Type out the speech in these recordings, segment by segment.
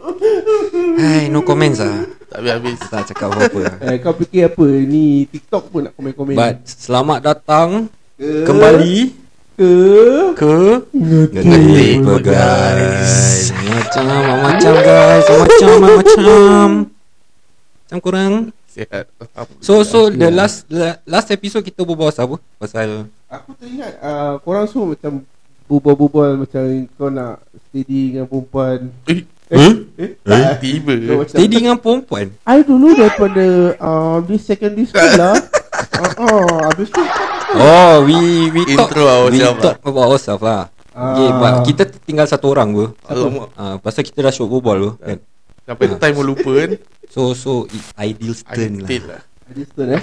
Hai, no comments lah. Tak habis-habis Tak cakap apa-apa. Eh, kau fikir apa? Ni TikTok pun nak komen-komen. But selamat datang Ke- kembali ke ke Ngetik pe, guys. Macam macam guys, macam macam. Macam kurang. Sihat Apa So so the last the last episode kita berbual pasal apa? Pasal Aku teringat uh, korang semua macam bubal-bubal macam kau nak steady dengan perempuan. Eh Eh? Eh? eh? Tiba steady dengan perempuan. I dulu daripada uh, di secondary school lah. uh, uh, habis tu Oh, we we talk Intro we ourselves talk about ourselves lah. Ah. Okay, but kita tinggal satu orang ber. Alamak Ah, pasal kita dah shoot berbual ber, kan. Sampai time pun lupa kan So so it's ideal turn lah. Still lah stone eh.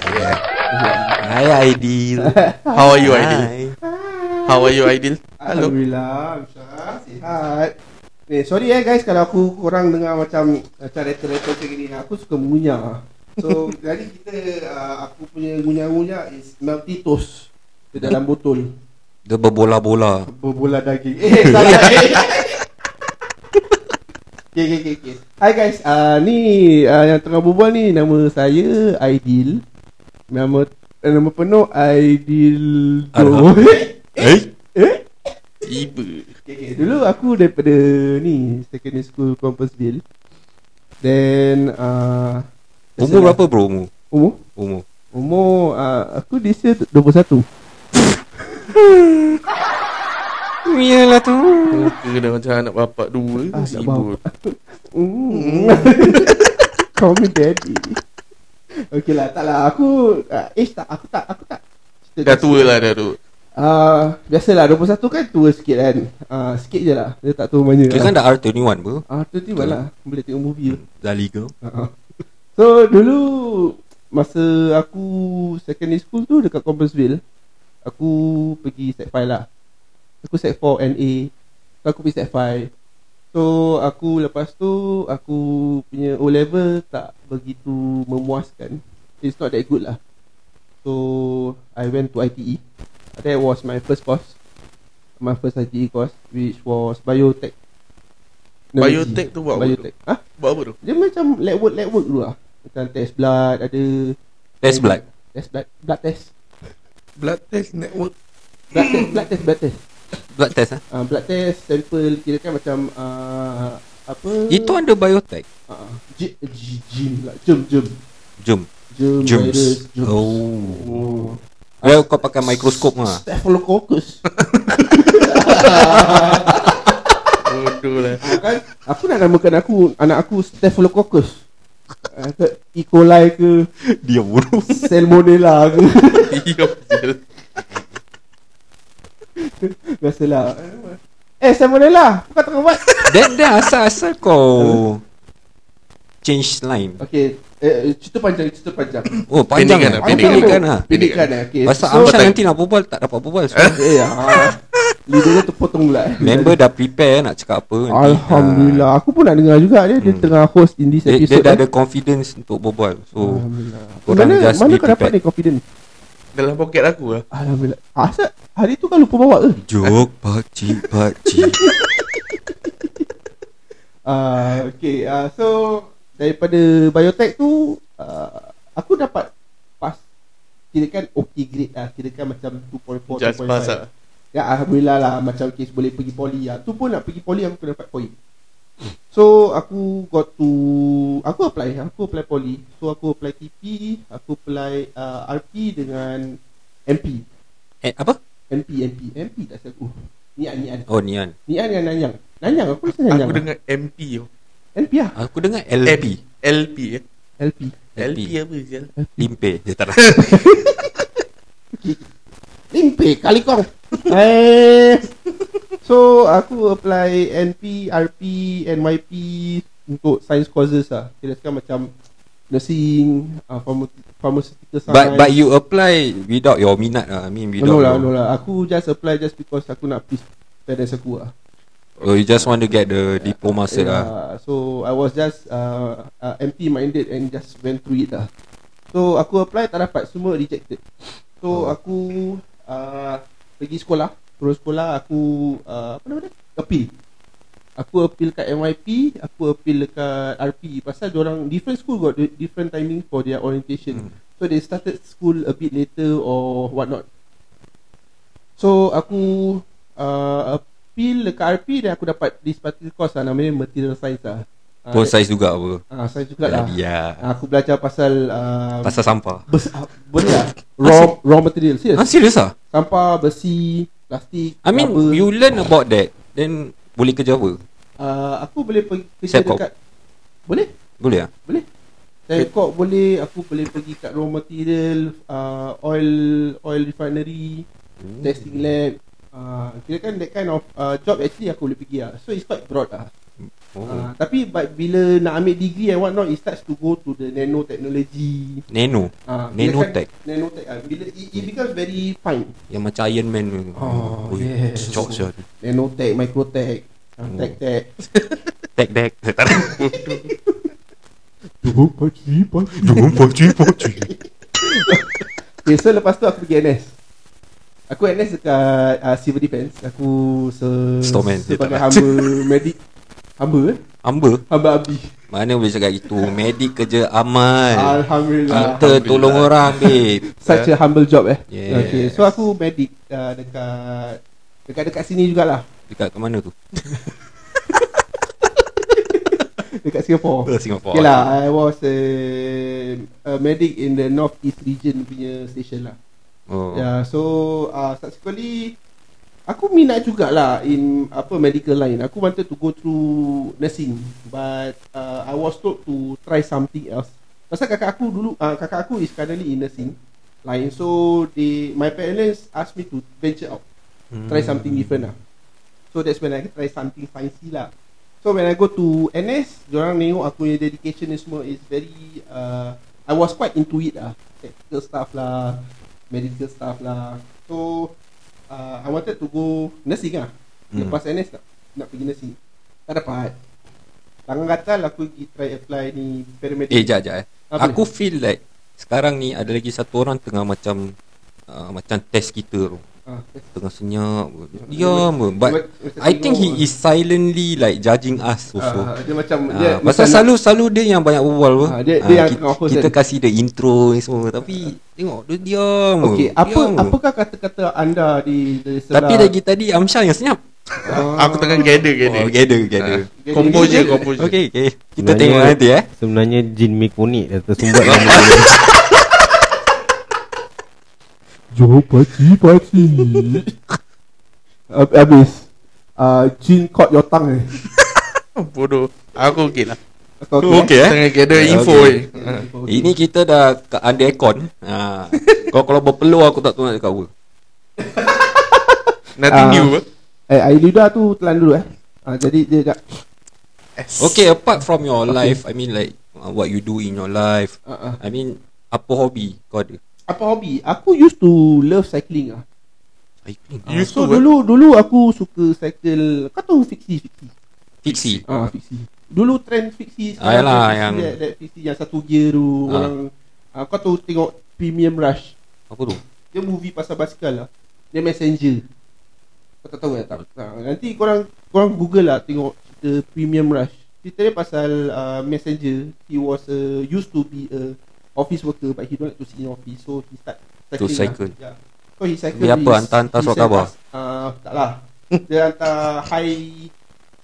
Hi Aidil. How are you Aidil? Hi. How are you Aidil? Hello Alhamdulillah Amsyah Sihat Eh sorry eh guys Kalau aku korang dengar macam Macam letter-letter macam gini Aku suka mengunyah So jadi kita uh, Aku punya ngunyah-ngunyah Is melty toast Di dalam botol Dia berbola-bola. Berbola daging Eh salah eh Okay, okay, okay, okay. Hi guys, uh, ni uh, yang tengah berbual ni nama saya Aidil. Nama eh, nama penuh Aidil Do. Eh? eh? Tiba. Dulu aku daripada ni secondary school Compassville. Then uh, Umur berapa bro umur? Umur? Umur. Umur uh, aku this year 21. Iyalah tu. Muka dah macam anak bapak dua Ah, nak Sibut Mm. Call me daddy. Okay lah, tak lah. Aku uh, age tak, aku tak, aku tak. cerita Dah tua lah dah tu Uh, biasalah 21 kan tua sikit kan. Uh, sikit je lah. Dia tak tua banyak. Dia kan dah R21 bro. Ah, tu tiba lah. Boleh tengok movie. Dah legal. Uh-huh. So dulu masa aku secondary school tu dekat Compassville, aku pergi set 5 lah. Aku set 4 NA. So aku pergi set 5. So aku lepas tu aku punya O level tak begitu memuaskan. It's not that good lah. So I went to ITE. That was my first course. My first ITE course which was biotech. Biotech tu buat apa tu? Biotech. Ah, Buat apa tu? dia macam lab work lab work dulu lah. Macam test blood ada Test blood. test blood blood test. Blood test network Blood test blood test blood test. Blood test ah. Ah blood test sample kira kan macam uh, apa Itu under biotech. uh, j- j- jin lah jem jem Jom. jem Germs. virus germs. Oh. Well, kau pakai mikroskop lah. Staphylococcus. Bodoh lah Ah, kan aku nak namakan aku anak aku Staphylococcus. Ah, ke E. coli ke Dia bro. Salmonella ke Diam je Biasalah Eh Salmonella Bukan tengah buat dah asal-asal kau change line. Okay eh, Cerita panjang Cerita panjang Oh, panjang Pendekkan kan? lah, Oh, pendekkan. pendekkan lah. Pendekkan eh okay. Pasal so, Amsyar nanti nak berbual tak dapat berbual. So, Eh ya Lidah dia terpotong pula member dah prepare nak cakap apa nanti. Alhamdulillah Aku pun nak dengar juga Dia, dia Hmm. tengah host in this Ah, Dia, dia episode dah eh. ada confidence untuk berbual. So, Alhamdulillah Mana, just mana kau dapat ni confident Dalam poket aku lah Alhamdulillah Asal hari tu kau lupa bawa ke Jok pakcik pakcik. uh, Okay uh, So Daripada biotech tu uh, Aku dapat Pass Kirakan okay grade lah. Kirakan macam 2.4 Just 2.5 pass lah. Ya Alhamdulillah lah Macam case boleh pergi poli lah. Tu pun nak pergi poli Aku kena dapat point. So aku got to Aku apply Aku apply poli So aku apply TP Aku apply uh, RP dengan MP Eh, apa? MP MP MP tak silap aku. Nian Nian. Oh, Nian. Nian dengan Nanyang. Nanyang aku rasa Nanyang Aku lah. dengar MP tu NP lah. Aku dengar LP. LP LP LP apa sial? Limpe. Dia tak nak. Limpe kali kong Eh. So aku apply NP, RP, NYP Untuk science courses lah. Kira kan macam Nursing uh, pharma- Pharmaceutical science. But but you apply without your minat lah. I mean without No lah no lah. Aku just apply just because Aku nak please parents aku lah Oh, you just want to get the diploma cert lah. Yeah, So I was just uh, uh, empty minded And just went through it lah So aku apply tak dapat Semua rejected So Oh. aku uh, Pergi sekolah Terus sekolah aku uh, Apa nama dia? Appeal Aku appeal kat NYP Aku appeal dekat RP Pasal orang Different school got di- different timing For their orientation Hmm. So they started school A bit later Or what not So aku uh, Appeal dekat RP Dan aku dapat This particular course lah Namanya material science lah Ah, Pun size juga apa Ah, saya juga lah. Ya Aku belajar pasal uh, Pasal sampah bes, uh, boleh lah. Raw raw material, serius. Ah serius ah? Sampah, besi, plastik, I mean rubber. you learn about that Then boleh kerja apa? uh, aku boleh pergi kerja Sepcop. dekat Boleh? Boleh ah? Boleh. Saya kok boleh, aku boleh pergi kat raw material, uh, oil oil refinery, Hmm. testing lab. Uh, kira kan that kind of uh, job actually aku boleh pergi lah. So it's quite broad lah. Oh. Uh, tapi but bila nak ambil degree and what not, it starts to go to the nanotechnology. Nano Ah, bila Nanotech. kan, nanotech ah, bila it, it becomes very fine Yang macam Iron Man tu Oh, Ui, yes. Cok sial nanotech microtech Oh. tech tech Tek dek Jom paci paci Jom poci poci okay, so lepas tu aku pergi NS aku NS dekat uh, civil defence aku se Storeman. sebagai Dia tak- hamba medik hamba eh? Hamba? Hamba abdi Mana boleh cakap gitu Medik kerja amal alhamdulillah. Kita tolong orang babe. Such a humble job eh? Yes. okay so aku medik uh, dekat dekat-dekat sini jugalah. Dekat ke mana tu? dekat Singapore. Oh, Singapore. Okay lah I was a, a medic in the North East region punya station lah Oh. Yeah, so uh, subsequently aku minat jugalah in apa medical line. Aku wanted to go through nursing but uh, I was told to try something else. Pasal kakak aku dulu uh, kakak aku is currently in nursing line. So they my parents asked me to venture out. Try something different lah. So that's when I try something sciencey lah. So when I go to NS, diorang tengok aku punya dedication ni semua is very uh, I was quite into it lah. Technical stuff lah, medical stuff lah. So uh, I wanted to go nursing lah. Hmm. Lepas NS nak, nak pergi nursing. Tak dapat. Tangan gatal aku pergi try apply ni paramedic. Eh jap jap eh. Apa Aku feel like Sekarang ni ada lagi satu orang tengah macam uh, Macam test kita tu Tengah senyap Diam je. But Dia I think he is silently like judging us also Ah, dia macam Ah, dia pasal macam selalu selalu dia yang banyak berbual apa. Ah, dia- dia yang kita, kita kan? kasih dia intro ni semua tapi tengok dia diam. je. Okey, apa Diam je. apakah kata-kata anda di, di sebelah Tapi lagi tadi Amsyar yang senyap. Ah. Aku tengah gather gather. Oh, gather gather. Jadi- Composure composure. Okey okey. Kita Sebenarnya- tengok nanti eh. Sebenarnya jin Mikonik dah tersumbat dalam Jom paci paci Habis uh, Jin caught your tongue eh Bodoh. Aku okey lah. Kau Okey eh. Tengah gather Eh, info okey. eh. Ha. Ini kita dah kat under aircon. Ha. Kau kalau berpeluh aku tak tahu nak cakap apa. Nothing Ah. new? Eh air lidah tu telan dulu eh uh, Jadi dia kat Okay, apart from your Okay. life, I mean like uh, what you do in your life. uh, uh. I mean apa hobi kau ada? Apa hobi Aku used to love cycling ah. Cycling. Uh, Used so to, dulu dulu aku suka cycle Kau tahu fixie fixie Fixie. Ah fixie Dulu trend fixie Ah, yalah, trend yang- that, that fixie yang satu gear tu Ah. Orang uh, Kau tahu tengok Premium Rush Apa tu? Dia movie pasal basikal lah Dia messenger Kau tak tahu ya tak? Ha, nanti korang Korang google lah Tengok cerita Premium Rush Cerita dia pasal uh, Messenger He was uh, Used to be a Office worker But he don't like to sit in office So he start To cycling cycle. lah. yeah. So he cycle Dia apa, hantar-hantar he surat khabar? us, uh, Tak lah Dia hantar high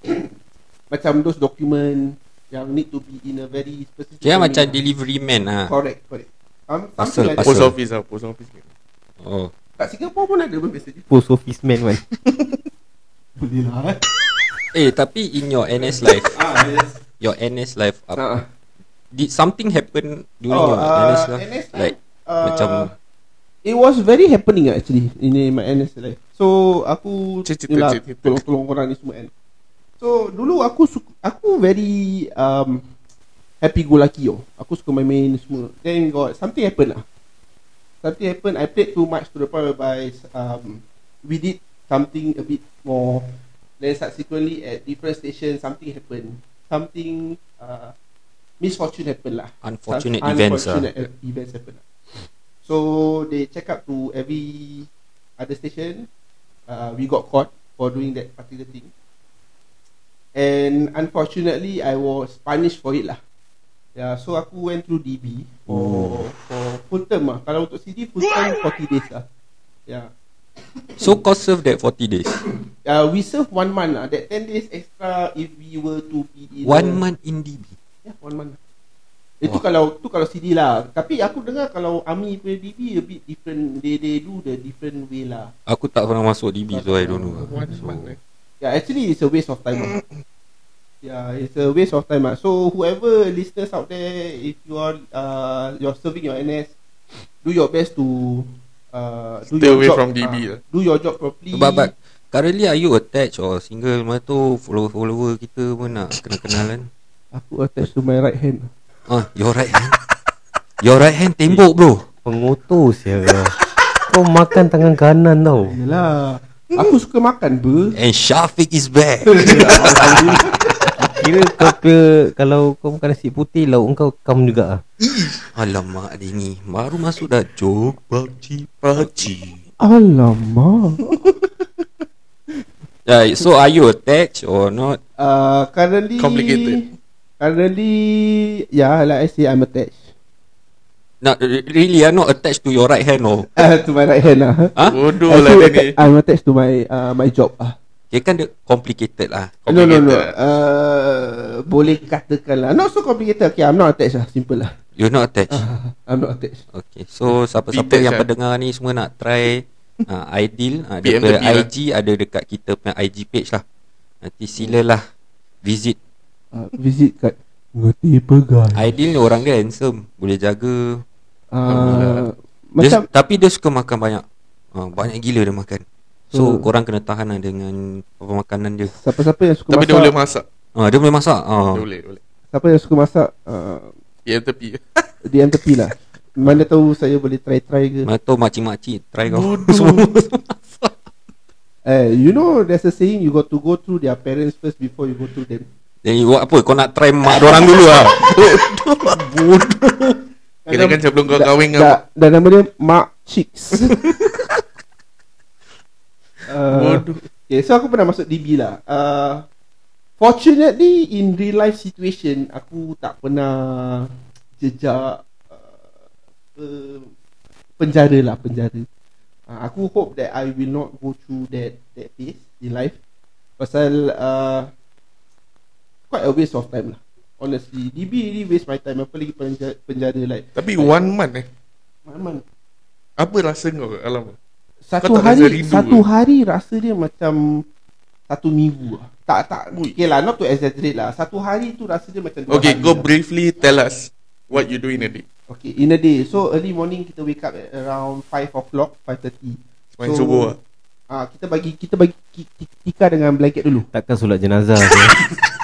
Macam those document Yang need to be in a very specific Dia timing macam lah. delivery man lah. Correct correct um, Pasal- like Post office lah, post office. Oh. Kat Singapore pun ada pun messenger Post office man kan. Boleh lah eh Eh, tapi in your NS life, Ah yes your NS life, uh, Ah. Did something happen during Oh, your uh, NS life? NS life, like uh, macam It was very happening actually in my NS life. So aku Cerita, yelah, cerita. tolong-tolong orang ni semua kan. So dulu aku suka, aku very um, happy go lucky oh. Aku suka main-main ni semua. Then got something happen lah. Something happen. I played too much to the point whereby um, we did something a bit more. Then subsequently at different stations something happened. Something uh, misfortune happened lah. Unfortunate Some events lah. unfortunate e- events happen lah. So they check up to every other station. Uh, we got caught for doing that particular thing. And unfortunately I was punished for it lah Yeah, so aku went through DB for for full term lah. Kalau untuk CD full term 40 days lah. Yeah. So kau serve that 40 days Uh, we serve one month lah. That 10 days extra if we were to PD. One month in DB Yeah, one month. Itu Wah. kalau tu kalau CD lah. Tapi aku dengar kalau army punya DB a bit different. They they do the different way lah. Aku tak pernah masuk DB So I don't know One so, month eh. Yeah, actually it's a waste of time. lah. Yeah, it's a waste of time. lah. So whoever listeners out there, if you are uh, you're serving your NS, do your best to uh, do Stay your away job, from DB uh, lah. Do your job properly. But, but Currently are you attached Or single Mana tu Follower-follower kita pun nak Kenal-kenalan Aku attached to my right hand. Ah, Your right hand Your right hand tembok bro Pengutus ya kau. Makan tangan kanan tau. Yelah. Aku suka makan ber. And Shafiq is back Kira kau ke kalau kau makan nasi putih lauk kau kam juga ah. Alamak dingi Baru masuk dah Jok Pakcik Pakcik Alamak. yeah, So are you attached Or not Uh, currently Complicated. Currently Yeah like I say I'm attached Not really are not attached to your right hand or uh, To my right hand lah Huh? Bodoh lah dia ni. I'm attached to my uh, my job ah. Okay kan dia complicated lah No no no Complicated. uh, Boleh katakan lah Not so complicated Okay I'm not attached lah Simple lah You're not attached I'm not attached Okay So siapa-siapa Detach yang lah. pendengar ni Semua nak try uh, Ideal uh, Dia tepi lah. IG Ada dekat kita punya IG page lah Nanti silalah Visit uh, Visit kat Ngerti pegang Ideal ni orang dia handsome Boleh jaga uh, dia, Macam Tapi dia suka makan banyak uh, Banyak gila dia makan So Hmm. korang kena tahan lah dengan Pemakanan dia Siapa-siapa yang suka Tapi masak dia boleh masak. uh, Dia boleh masak uh. Dia boleh, boleh. Siapa yang suka masak uh, Ya tepi. DM tepi lah Mana tahu saya boleh try-try ke Mana tahu makcik-makcik Try kau. Semua Eh, you know there's a saying you got to go through their parents first before you go through them. Then you buat apa Kau nak try mak orang dulu lah Kira kan sebelum kau kahwin da- dengan Dan nama dia Mak Chicks. uh, Bodoh. okay, so aku pernah masuk DB lah. Uh, fortunately in real life situation aku tak pernah jejak uh, penjara lah penjara. Uh, aku hope that I will not go through that that phase in life. Pasal uh, quite a waste of time lah. Honestly, DB really waste my time. Apa lagi penjara, penjara like Tapi one month eh. Man, Apa rasa kau? Alam. satu hari satu ke? hari rasa dia macam satu minggu lah. Tak tak okay lah not to exaggerate lah. Satu hari tu rasa dia macam Okay, go lah. briefly tell us what you do in a day. Okay, in a day. So early morning kita wake up at around 5 o'clock, 5.30. Main subuh lah. Ah, kita bagi kita bagi tika dengan blanket dulu. Takkan solat jenazah ke?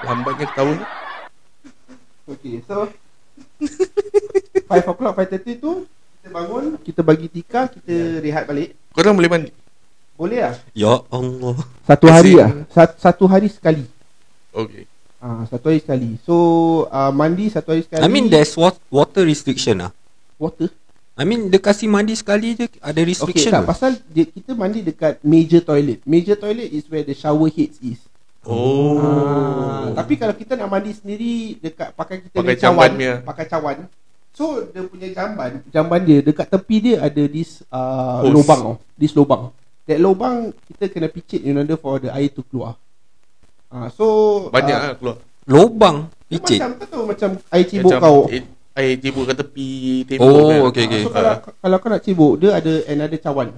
Lambatnya tahun ni. Okay, so 5 o'clock, 5.30 tu kita bangun, kita bagi tika, kita rehat balik. Korang boleh mandi? Boleh lah. Ya Allah Satu Asyik. hari lah. Sat, satu hari sekali. Okay. Ah, satu hari sekali. So uh, mandi satu hari sekali. I mean there's wa- water restriction lah water. I mean dia kasih mandi sekali je Ada Okay, restriction tak ke? pasal dia, kita mandi dekat major toilet. Major toilet is where the shower heads is. Oh. Ah, tapi kalau kita nak mandi sendiri dekat pakai kita Pakai cawan, punya. pakai cawan. So dia punya jamban, jamban dia dekat tepi dia ada this uh, Hose. lubang tau. This lubang. That lubang kita kena picit in order for the air to keluar. Ah, so Banyak ah, lah keluar. Lobang dia Picit Macam tahu macam air cibuk Macam kau. eh, Air cibuk kat tepi tembok Oh, kan. okay, okay. Ah, so kalau kalau kau nak cibuk dia ada another cawan.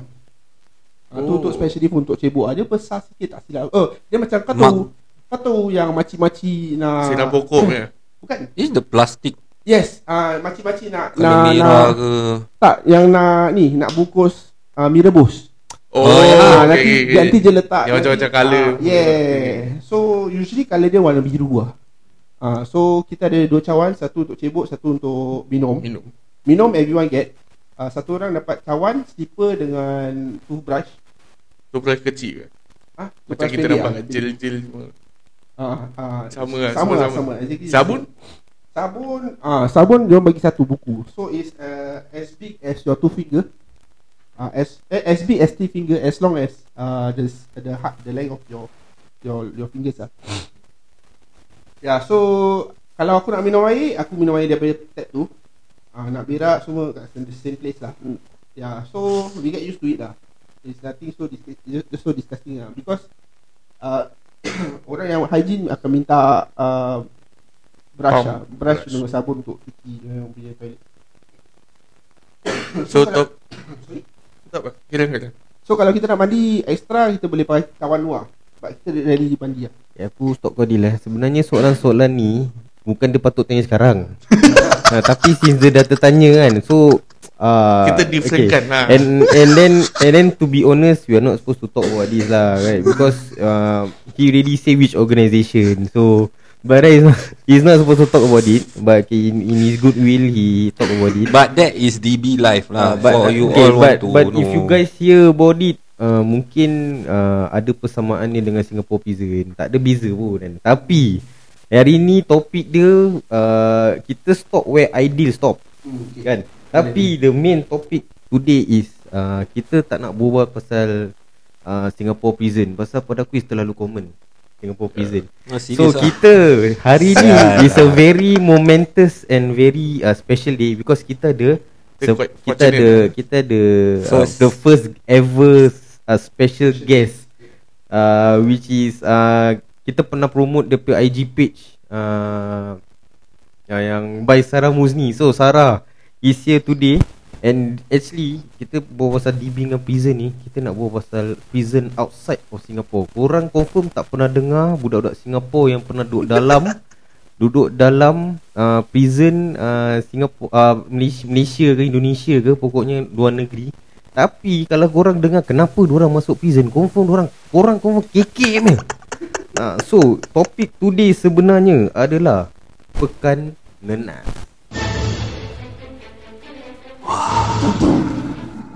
Ah, tu Oh. untuk specially pun untuk cibuk. Ah, dia besar sikit tak silap. Oh, dia macam kau tahu kau tahu yang maci-maci nak Sinar pokok punya. Bukan. Is the plastic Yes, ah maci-maci nak Kalau nak, nak ke tak yang nak ni nak bungkus uh, mie rebus. Oh, Oh, ya. Ah, okay, nanti okay. nanti je letak. Yang nanti- macam-macam colour. Ah, yeah. So usually colour dia warna biru lah. Ah, so kita ada dua cawan, satu untuk cebok, satu untuk minum. Minum. Minum everyone get. Ah, satu orang dapat cawan, slipper dengan toothbrush. Tu brush kecil ke? Ah, Macam kita nampak ah. jel-jel semua. Ah, ah, Sama lah, sama lah, sama. sama. Exactly. Sabun? Sabun, ah sabun dia bagi satu buku. So it's uh, as big as your two finger. uh, S eh, SB ST finger as long as uh, the the height, the length of your your your fingers lah. Ya, yeah, so kalau aku nak minum air, aku minum air daripada tap tu. Ah, uh, nak berak semua kat the same place lah. Ya, yeah, so we get used to it lah. It's nothing so dis- it's so disgusting lah because uh, orang yang hygiene akan minta uh, brush lah, brush, Brush. dengan sabun untuk cuci yang punya toilet. So kalau- top Tak apa Kira kira So kalau kita nak mandi extra kita boleh pakai kawan luar. Sebab kita ready mandi lah. Ya, aku stop kau Dil eh. Sebenarnya soalan-soalan ni bukan dia patut tanya sekarang. ha, tapi since dia dah tertanya kan. So uh, Kita differentkan lah. And and then and then to be honest we are not supposed to talk about this lah right because uh, he already say which organisation. So but he's not, he's not supposed to talk about it but okay, in, in his good will he talk about it. But that is DB life lah. Ah, but For you okay, all but, want to but know. if you guys hear about it uh, mungkin uh, ada persamaan dia dengan Singapore Prison tak ada beza pun kan tapi hari ni topik dia uh, kita stop where ideal stop kan tapi the main topic today is uh, kita tak nak berbual pasal uh, Singapore Prison pasal pada aku is terlalu common Singapore Prison Ah, So lah. kita hari ni Sial. is a very momentous and very uh, special day because kita ada quite kita ada lah. kita ada uh, First. the first ever uh, special guest uh, which is uh, kita pernah promote dia punya IG page uh, yang, yang by Sarah Muzni. So Sarah is here today and actually kita bawa pasal DB dengan prison ni, kita nak bawa pasal prison outside of Singapore. Korang confirm tak pernah dengar budak-budak Singapore yang pernah duduk dalam duduk dalam uh, prison uh, Singapore uh, Malaysia, Malaysia ke Indonesia ke pokoknya luar negeri. Tapi kalau korang dengar kenapa orang masuk prison, confirm orang korang confirm kekek ni. Uh, so topik today sebenarnya adalah pekan nenas.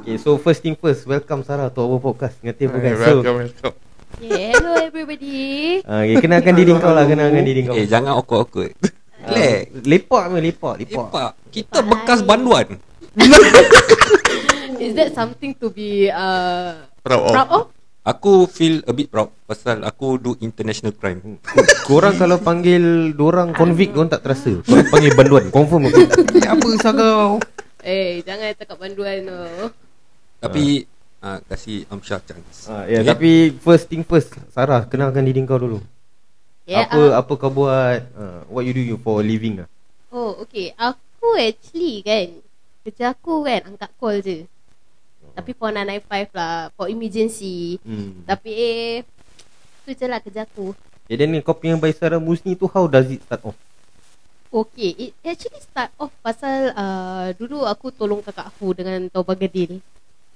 Okay, so first thing first, welcome Sarah to our podcast. Apa guys? So, Welcome welcome Yeah, hello everybody. uh, okay, kenalkan diri kau lah, kenalkan diri kau. Eh jangan awkward-awkward. Uh, Relax. lepak me, lepak, lepak. Lepak. Kita bekas banduan. Is that something to be uh, Proud of proud of? Aku feel a bit proud pasal aku do international crime. Korang kalau panggil dorang convict, dorang tak terasa. Korang panggil banduan, confirm aku. Eh, apa sagau? Eh, jangan cakap banduan tu. Tapi uh, kasih Amsyar chance. Ah, ya, Okay? tapi first thing first, Sarah, kenalkan diri kau dulu. Yeah, apa uh, apa kau buat? Uh, what you do you for a living ah? Oh, okay. Aku actually kan, kerja aku kan angkat call je. Tapi for 995 lah, for emergency. Hmm. Tapi eh, tu je lah kerja aku. Jadi ni kau punya by Sarah Musni tu how does it start off? Okay, it actually start off pasal uh, dulu aku tolong kakak aku dengan tahu bergedil.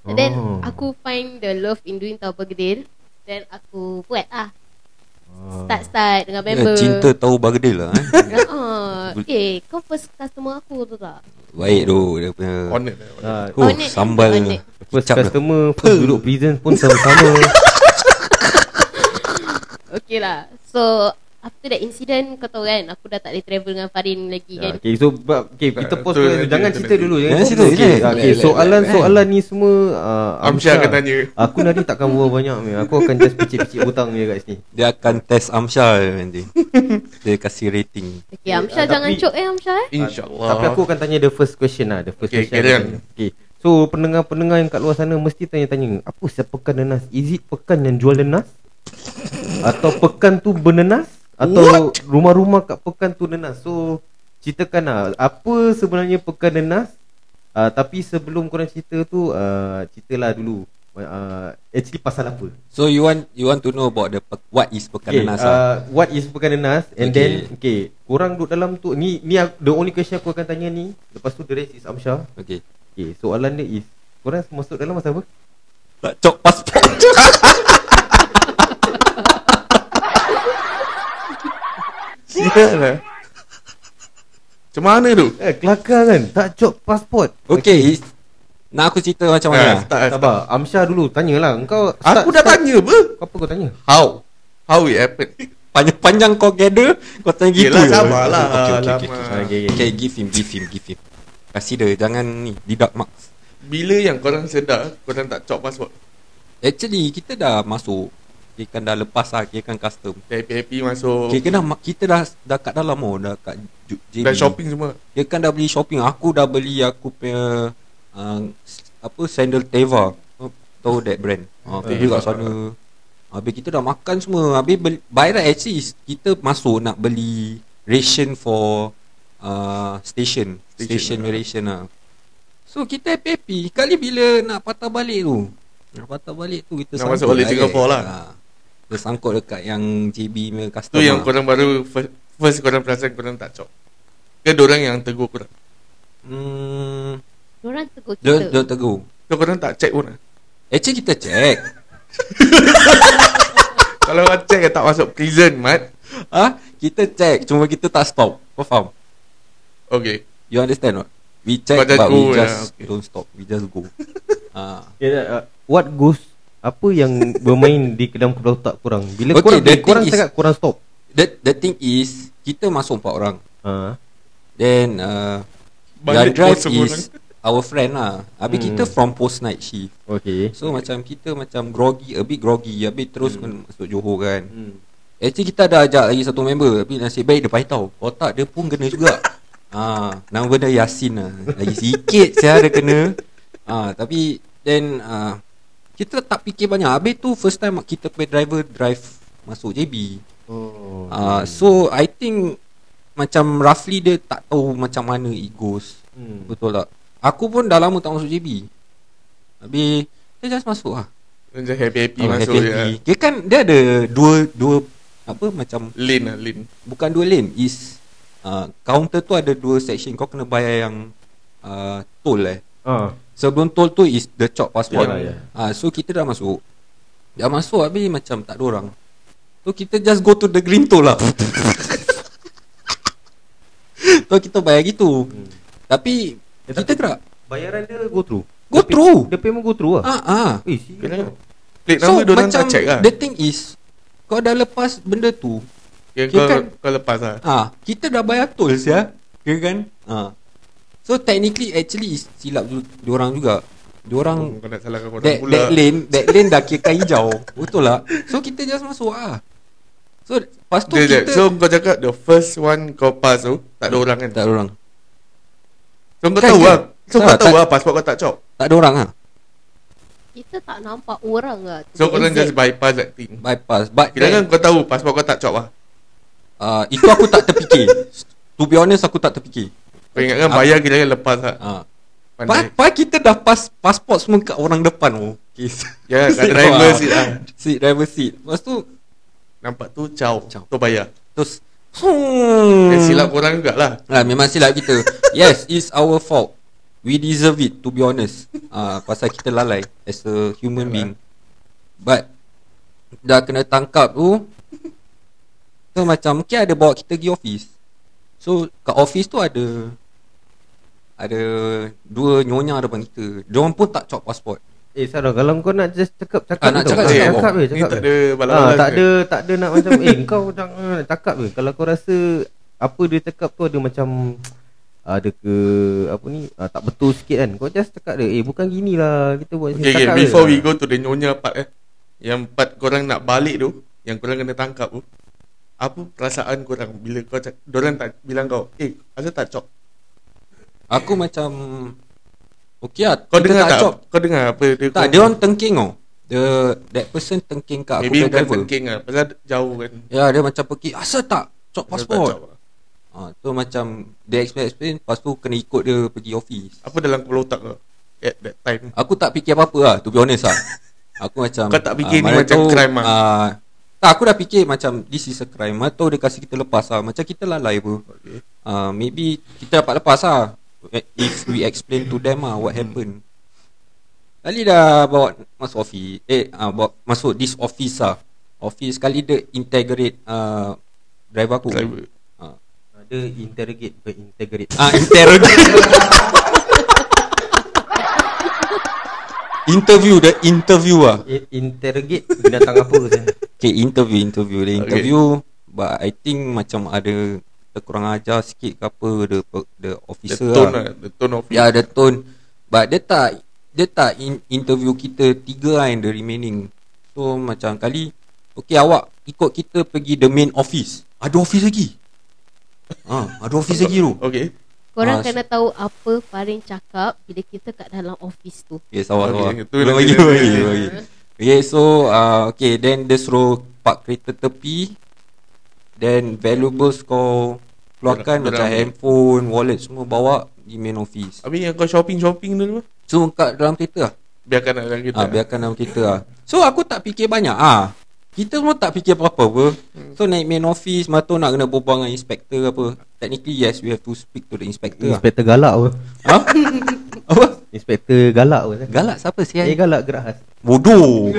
And then Oh. aku find the love in doing tahu bergedil. Then aku buat lah. Ah. Start-start dengan Eh, member. cinta tahu bagedil lah eh. Uh, eh, kau first customer aku tu tak? Baik tu dia punya. Honor Ah, Oh, sambal first dia. customer first duduk prison pun sama-sama. Okay lah. So, after that incident, kau tahu kan, aku dah tak boleh travel dengan Farin lagi Ya, kan. okay, so but, okay, kita pause tu dulu. Jangan cerita dulu ya. Jangan cerita, Okay, okay, Let, let, soalan-soalan ni semua uh, Amsyar akan tanya. Aku nanti takkan buat banyak ni. Aku akan just picit-picit hutang je kat sini. Dia akan test Amsyar nanti. Dia kasih rating. Okay, Amsyar Eh, jangan cok eh Amsyar eh. InsyaAllah Tapi aku akan tanya the first question lah. The first Okay, question. Okay. So pendengar-pendengar yang kat luar sana mesti tanya-tanya, apa sih pekan nenas? Is it pekan yang jual nenas? Atau pekan tu bernenas? Atau rumah-rumah kat pekan tu nenas? So ceritakan lah, apa sebenarnya pekan nenas? Uh, tapi sebelum korang cerita tu, uh, ceritalah dulu. Uh, actually pasal apa? So you want you want to know about the pe- what is pekan Okay, nenas ah? uh, what is pekan nenas and Okay. then okay, korang duduk dalam tu ni ni the only question aku akan tanya ni. Lepas tu the rest is Amsyar. Okay. Okay, soalan dia is korang masuk dalam masa apa? Tak cok pasport. Sial lah Macam mana tu Eh, kelakar kan? Tak cop pasport. Okay. Nak aku cerita macam mana? start, start. Sabar, Amsyar dulu tanyalah. Engkau Aku dah tanya apa Apa kau tanya? How How it happen Panjang-panjang kau gather, kau tanya gitu Yelah je. sabarlah Okay, okay, okay, okay. Okay, okay. Okay, give him, give him, give him. Kasih dia, jangan ni, deduct marks. Bila yang korang sedar Korang tak cop password Actually kita dah masuk Kira kan dah lepas lah Kira kan custom Happy-happy masuk. Kira kan dah, kita dah Dah kat dalam oh Dah kat JB Dan shopping semua? Kira kan dah beli shopping. Aku dah beli Aku punya uh, Apa Sandal Teva. Oh, Tahu that brand? Uh, Aku beli Teva. kat sana. Habis kita dah makan semua. Habis beli, by right actually Kita masuk nak beli Ration for uh, Station. Station, Station, ah. ration lah. So kita happy-happy. Kali bila nak patah balik tu? Nak patah balik tu Kita Nak masuk balik. Singapore lah. Ha. Kita sangkut dekat yang JB punya Tu customer yang korang baru First, first korang perasan Korang tak cop Ke dorang yang tegur korang? Hmm. Diorang tegur kita. dia tegur. So korang tak check pun lah Actually kita check. Kalau korang check Tak masuk prison Mat. Ah, Kita check Cuma kita tak stop. Kau faham? Okay. You understand not? We check just But we just yeah, okay. Don't stop. We just go. Ah. Yeah, uh, what goes apa yang bermain di dalam kepala otak korang? Bila Okay, korang the bila korang is- cakap korang stop. The, the thing is Kita masuk empat orang. Ha. Then uh, Balik Yang drive is Our friend lah. Habis Hmm. kita from post night shift. Okey So macam kita macam groggy A bit groggy. Habis terus hmm. masuk Johor kan. Hmm. Actually kita ada ajak lagi satu member. Tapi nasib baik dia tahu Otak dia pun kena juga. Ah, Nama dia Yasin lah. Lagi sikit saya dia kena. Ah, Tapi Then ah, Kita tak fikir banyak. Habis tu first time kita punya driver drive Masuk JB oh ah, So I think Macam roughly dia tak tahu Macam mana it goes. Hmm. Betul tak? Aku pun dah lama tak masuk JB Habis Dia just masuk lah. Macam happy-happy Oh, masuk happy-happy. je Dia kan dia ada dua dua apa macam Lane lah lane. Bukan dua lane is uh, counter tu ada dua section. Kau kena bayar yang uh, toll eh. ah Sebelum toll tu is the chop passport. Yalah, ya. Ah so kita dah masuk. Dah masuk habis macam tak ada orang. So kita just go to the green toll lah. so kita bayar gitu. Hmm. Tapi Eh, kita gerak. bayaran dia go through Go pay- through. dia payment go through lah Ah ah. eh Kena tau. Plate So number macam tak check lah the thing is kau dah lepas benda tu Kira kau, kan- kau lepas lah Ah, kita dah bayar tol ya. Kira kan? Ah. So technically actually is silap du- diorang juga. Diorang Kau nak salahkan korang that, pula that lane, that lane dah kira hijau. Betul lah. So kita just masuk ah. So lepas tu Sekejap, kita So kau cakap The first one kau pass tu Tak ada orang kan tak ada orang. So kau Kan, tahu lah So kau Tak, tahu tak- lah Pasport kau tak cop Tak ada orang ah. Kita tak nampak orang lah So korang exact. just bypass that thing Bypass. But Kira kan kau tahu Pasport kau tak cop lah uh, itu aku tak terfikir. to be honest aku tak terfikir. Kau ingat kan bayar kira kan lepas lah Ah. Pandai Pa, pa kita dah pas pasport semua kat orang depan oh. Okay. Ya kat Seat driver bawah. seat lah Seat driver seat. Lepas tu Nampak tu caw Caw. Tu bayar terus Eh silap korang jugalah Ah, memang silap kita. yes, it's our fault. We deserve it to be honest. Ah, pasal kita lalai as a human being. But dah kena tangkap tu So macam mungkin ada bawa kita pergi office. So kat office tu ada ada dua nyonya depan kita. Diorang pun tak cop pasport. eh Sarah kalau kau nak just cakap cakap Ah, nak cakap, Ah, cakap. cakap je Ni cakap tak ada Ah, tak ada tak ada nak macam eh kau jangan cakap je. Kalau kau rasa apa dia cakap tu ada macam ada ke apa ni ah, tak betul sikit kan. Kau just cakap dia eh bukan gini lah kita buat Okay, okay. cakap Before we go to the nyonya part eh Yang part korang nak balik tu Yang korang kena tangkap tu Apa perasaan korang Bila kau cak, Diorang tak bilang kau Eh asal tak cop Aku macam Okay lah Kau dengar tak, cop. Kau dengar apa dia Tak, dia orang tengking tau The, That person tengking kat aku Maybe bukan driver. thinking lah Pasal jauh kan. Ya dia macam pergi Asal tak Cop tak pasport lah. ha, Tu macam Dia explain explain Lepas tu kena ikut dia Pergi office. Apa dalam kepala otak kau At that time? Aku tak fikir apa-apa lah To be honest lah. Aku macam Kau tak fikir ah, ni macam crime lah? ah, Tak aku dah fikir macam This is a crime. Atau dia kasi kita lepas lah. Macam kita lalai pun. Okay. uh, Maybe Kita dapat lepas lah. If we explain to them lah What happened. Kali dah bawa masuk office. Eh uh, bawa masuk this office lah. Office kali dia integrate uh, Driver aku. Driver. Ah. Ada interrogate bukan integrate. Ah interrogate Interview the interview ah. Interrogate binatang apa saya? Okay interview interview Dia Okay. interview But I think macam ada Kita kurang ajar sikit ke apa The, the The officer tone lah. lah The tone of Ya the tone But dia tak dia tak in, interview kita tiga yang the remaining. So macam kali okay awak ikut kita pergi the main office. Ada office lagi. Ha, ada office lagi tu. Okay. Korang Ah, kena tahu apa Farin cakap bila kita kat dalam office tu. Okay, sawah sawah. Okay, tu Belum lagi, lagi, lagi. Okay, so uh, okay, then dia suruh park kereta tepi. Then valuables kau keluarkan Dorang- macam handphone, wallet semua bawa di main office. Habis yang kau shopping-shopping tu apa? So kat dalam kereta lah. Biarkan dalam kita. Ah, biarkan dalam kereta lah. So aku tak fikir banyak ah. Kita semua tak fikir apa-apa apa. So naik main office, mata nak kena berbual dengan inspector apa. Technically yes, we have to speak to the inspector lah. Inspektor galak apa Ha? apa? Inspektor galak apa Galak siapa sih? Eh galak gerak khas Bodoh.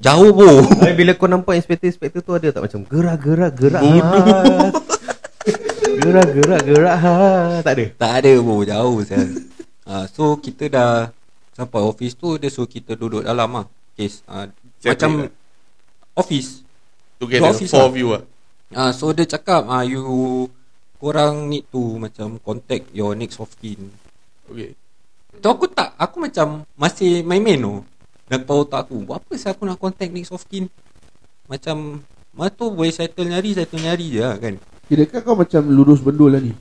Jauh bo. Habis bila kau nampak inspektor-inspektor tu ada tak macam gerak-gerak gerak khas Gerak-gerak gerak khas Tak ada Tak ada bo, jauh saya. uh, so kita dah sampai office tu dia suruh kita duduk dalam ah. Case uh, Separate macam lah. Office. Together, office four lah. of you lah. Ah so dia cakap ah you korang need to macam contact your next of kin. Okay. Tu aku tak aku macam masih main-main tu. Dan kepala otak aku Buat apa saya aku nak contact next of kin Macam Mana tu boleh settle nyari Settle nyari je lah kan Kira kan kau macam lurus bendul lah ni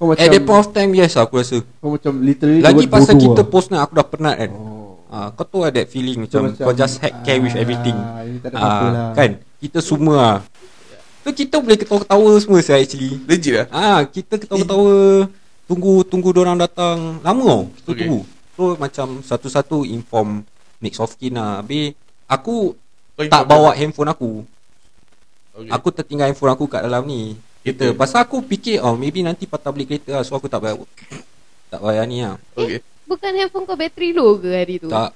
Kau macam At that point of time Yes aku rasa Kau macam literally Lagi pasal kita lah. post ni Aku dah penat kan Oh. Ah, Kau tu ada that feeling So, macam, Kau just heck care with ah, everything Ini tak ada apa-apa Ah, lah Kan Kita semua So kita boleh ketawa-ketawa semua saya actually Legit lah. Ah, kita ketawa-ketawa tunggu tunggu orang datang lama tau. Kita Okay. tunggu. So macam satu-satu inform next of kin lah. Habis aku Kau tak bawa dia. handphone aku. Okay. Aku tertinggal handphone aku kat dalam ni. Kereta. Kereta. Pasal aku fikir oh maybe nanti patah beli kereta lah. So aku tak bayar tak bayar ni lah. Okay. Bukan handphone kau bateri low ke hari tu? Tak.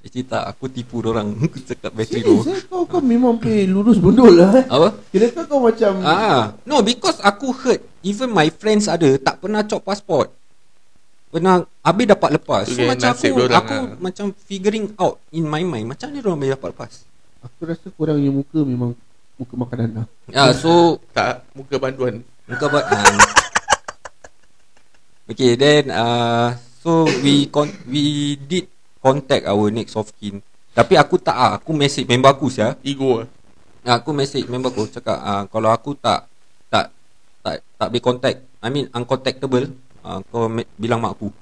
Actually tak aku tipu orang aku cakap bateri Serius low. eh? Kau, kau memang pay lurus bendul lah eh Apa? Kira kan kau macam Ah, no because aku heard even my friends ada tak pernah cop passport. Pernah habis dapat lepas. So Okay, macam aku aku lah. macam figuring out in my mind macam mana orang boleh dapat lepas. Aku rasa korang punya muka memang Muka makanan lah Ya, so Tak, muka banduan. muka buat um, Okay, then uh, so we con- we did contact our next of kin. Tapi aku tak ah, aku message member aku sia. Ego. Ah, Aku message member aku cakap ah, kalau aku tak tak tak tak boleh contact, I mean uncontactable, ah, kau me- bilang mak aku.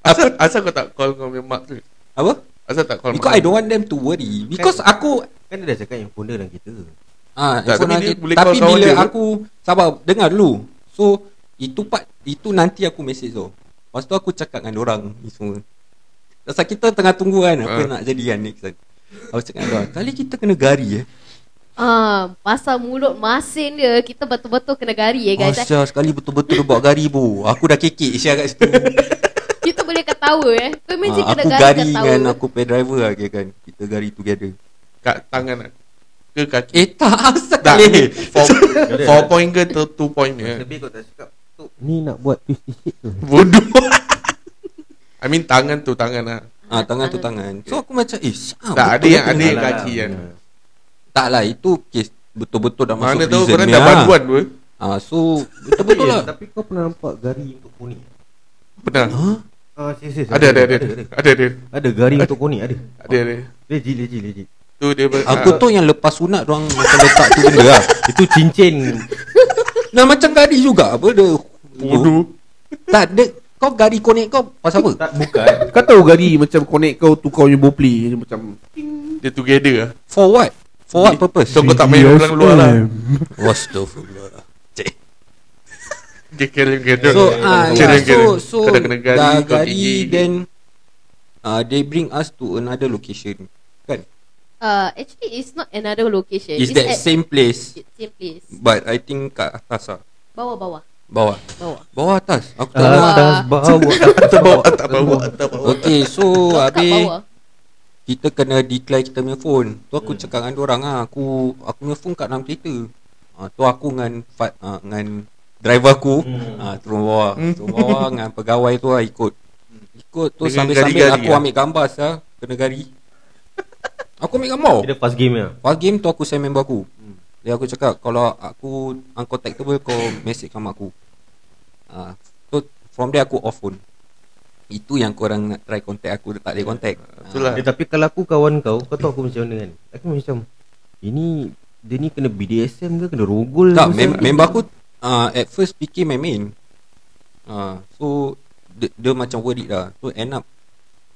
Asal, asal kau tak call kau punya mak tu? Apa? Asal tak call Because mak I don't want them to worry. Because aku Kan dia dah cakap yang phone dia dalam kereta ah Tak, tapi dia boleh tapi bila dia aku sabar dengar dulu. So itu part itu nanti aku message tu. Lepas tu aku cakap dengan orang ni semua. Pasal kita tengah tunggu kan apa Ah. nak jadi kan next kan. Aku cakap dengan orang, kali kita kena gari eh. Ah, pasal mulut masin dia kita betul-betul kena gari eh guys. eh. Asya sekali betul-betul dia buat gari bu. Aku dah kekek Isya kat situ. Kita boleh ketawa eh. Kau imagine Ah, kena aku gari, gari ketawa. dengan aku pay driver lah kan. Kita gari together. Kat tangan lah. Ke kaki. Eh tak asal tak. Four, four point ke tu two point ke? Lebih kau tak cakap Ni nak buat twisty shit tu Bodoh. I mean tangan tu tangan lah. Ah tangan tu tangan. So aku macam eh siap. Tak, ada yang- ada yang kaki kan. Tak lah itu kes betul-betul dah masuk Mana tahu prison korang ni dah lah. bantuan pun. Ah so betul-betul lah. Tapi kau pernah nampak gari untuk koni Pernah. Ha? Ah, serius, serius. Ada ada ada. Ada ada. Ada gari untuk koni ada Ada ada. Legit legit legit Tu dia ber- Aku ah, tu yang lepas sunat orang macam letak tu benda lah. Itu cincin Nah macam gari juga apa dia. Bodoh. Tak ada kau gari konek kau pasal apa? Tak bukan Kau tahu gari macam connect kau tu kau punya bopli Macam Dia together lah. For what? For what purpose? So kau tak main orang luar lah. Cik. Okay, carry on, carry on. So ah yeah, so so dah kena gari, dah then uh, they bring us to another location. Kan? Uh, actually it's not another location. Is it's that at same place it's same place. but I think kat atas lah. Bawah-bawah. Bawah. Bawah. Bawah atas. Aku tak. Atas bawah Atas bawah, atas bawah, atas bawah. Okay, so habis bawah. kita kena declare kita punya phone. Tu aku cakap dengan orang ah, aku aku punya phone kat dalam kereta. Ah, tu aku dengan Fat, ah, dengan driver aku ah, turun bawah. Turun bawah dengan pegawai tu lah ikut. Ikut tu sambil-sambil aku lah. ambil gambar sah, kena gari. Aku ambil gambar. Kira fast game lah First game tu aku send member aku. Dia aku cakap kalau aku uncontactable kau message kat mak aku. Ah, so from there aku off phone. Itu yang korang nak try contact aku Tak boleh contact Itulah. Eh, tapi kalau aku kawan kau, kau tahu aku macam mana kan? Aku macam ini dia ni kena BDSM ke kena rogol Tak mem- member aku uh, At first fikir main-main uh, So dia, dia macam worried lah So end up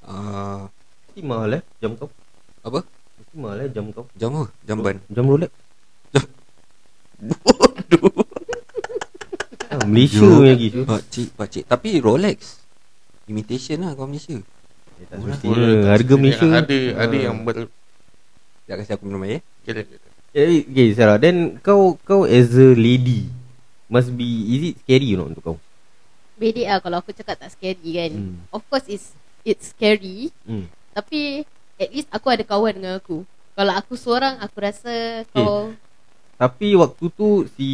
uh, Mesti mahal eh jam kau. Apa? Mesti mahal eh jam kau. Jam apa? Jamban Jam Rolex. Bodoh Ah, Malaysia punya lagi. Pakcik Pakcik Tapi Rolex Imitation lah kau Malaysia Eh, tak semestinya harga Malaysia. Ada ada Ah. yang ber Tak kasi aku minum air kira Eh, okay, Sarah. Then kau kau as a lady must be is it scary or not untuk kau? Bedek lah kalau aku cakap tak scary kan Hmm. Of course it's It's scary Hmm. Tapi At least aku ada kawan dengan aku Kalau aku seorang Aku rasa Kau Tapi waktu tu si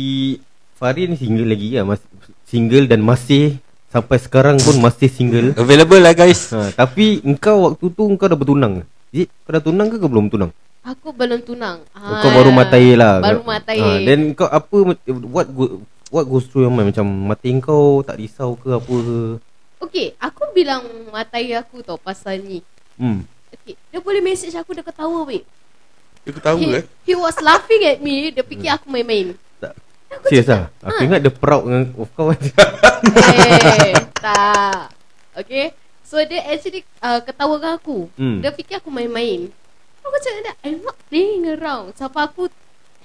Farin single lagi ya, mas, single dan masih sampai sekarang pun masih single. Available lah guys Ha, tapi engkau waktu tu engkau dah bertunang. Is it? Kau dah tunang ke kau belum tunang? Aku belum tunang Ah, kau baru matai lah. Baru matai Ha, then kau apa what go, what goes through your mind macam mati kau tak risau ke apa ke? Okay Aku bilang matai aku tau Pasal ni Hmm. okay. Dia boleh message aku Dia ketawa weh Aku tahu he, eh he was laughing at me. Dia fikir aku main-main. Tak. Serius lah. Aku ingat dia proud dengan of kau Eh Tak. Okay. So dia actually uh, Ketawa dengan aku. Hmm. Dia fikir aku main-main. Aku cakap dia I'm not playing around. Sampai aku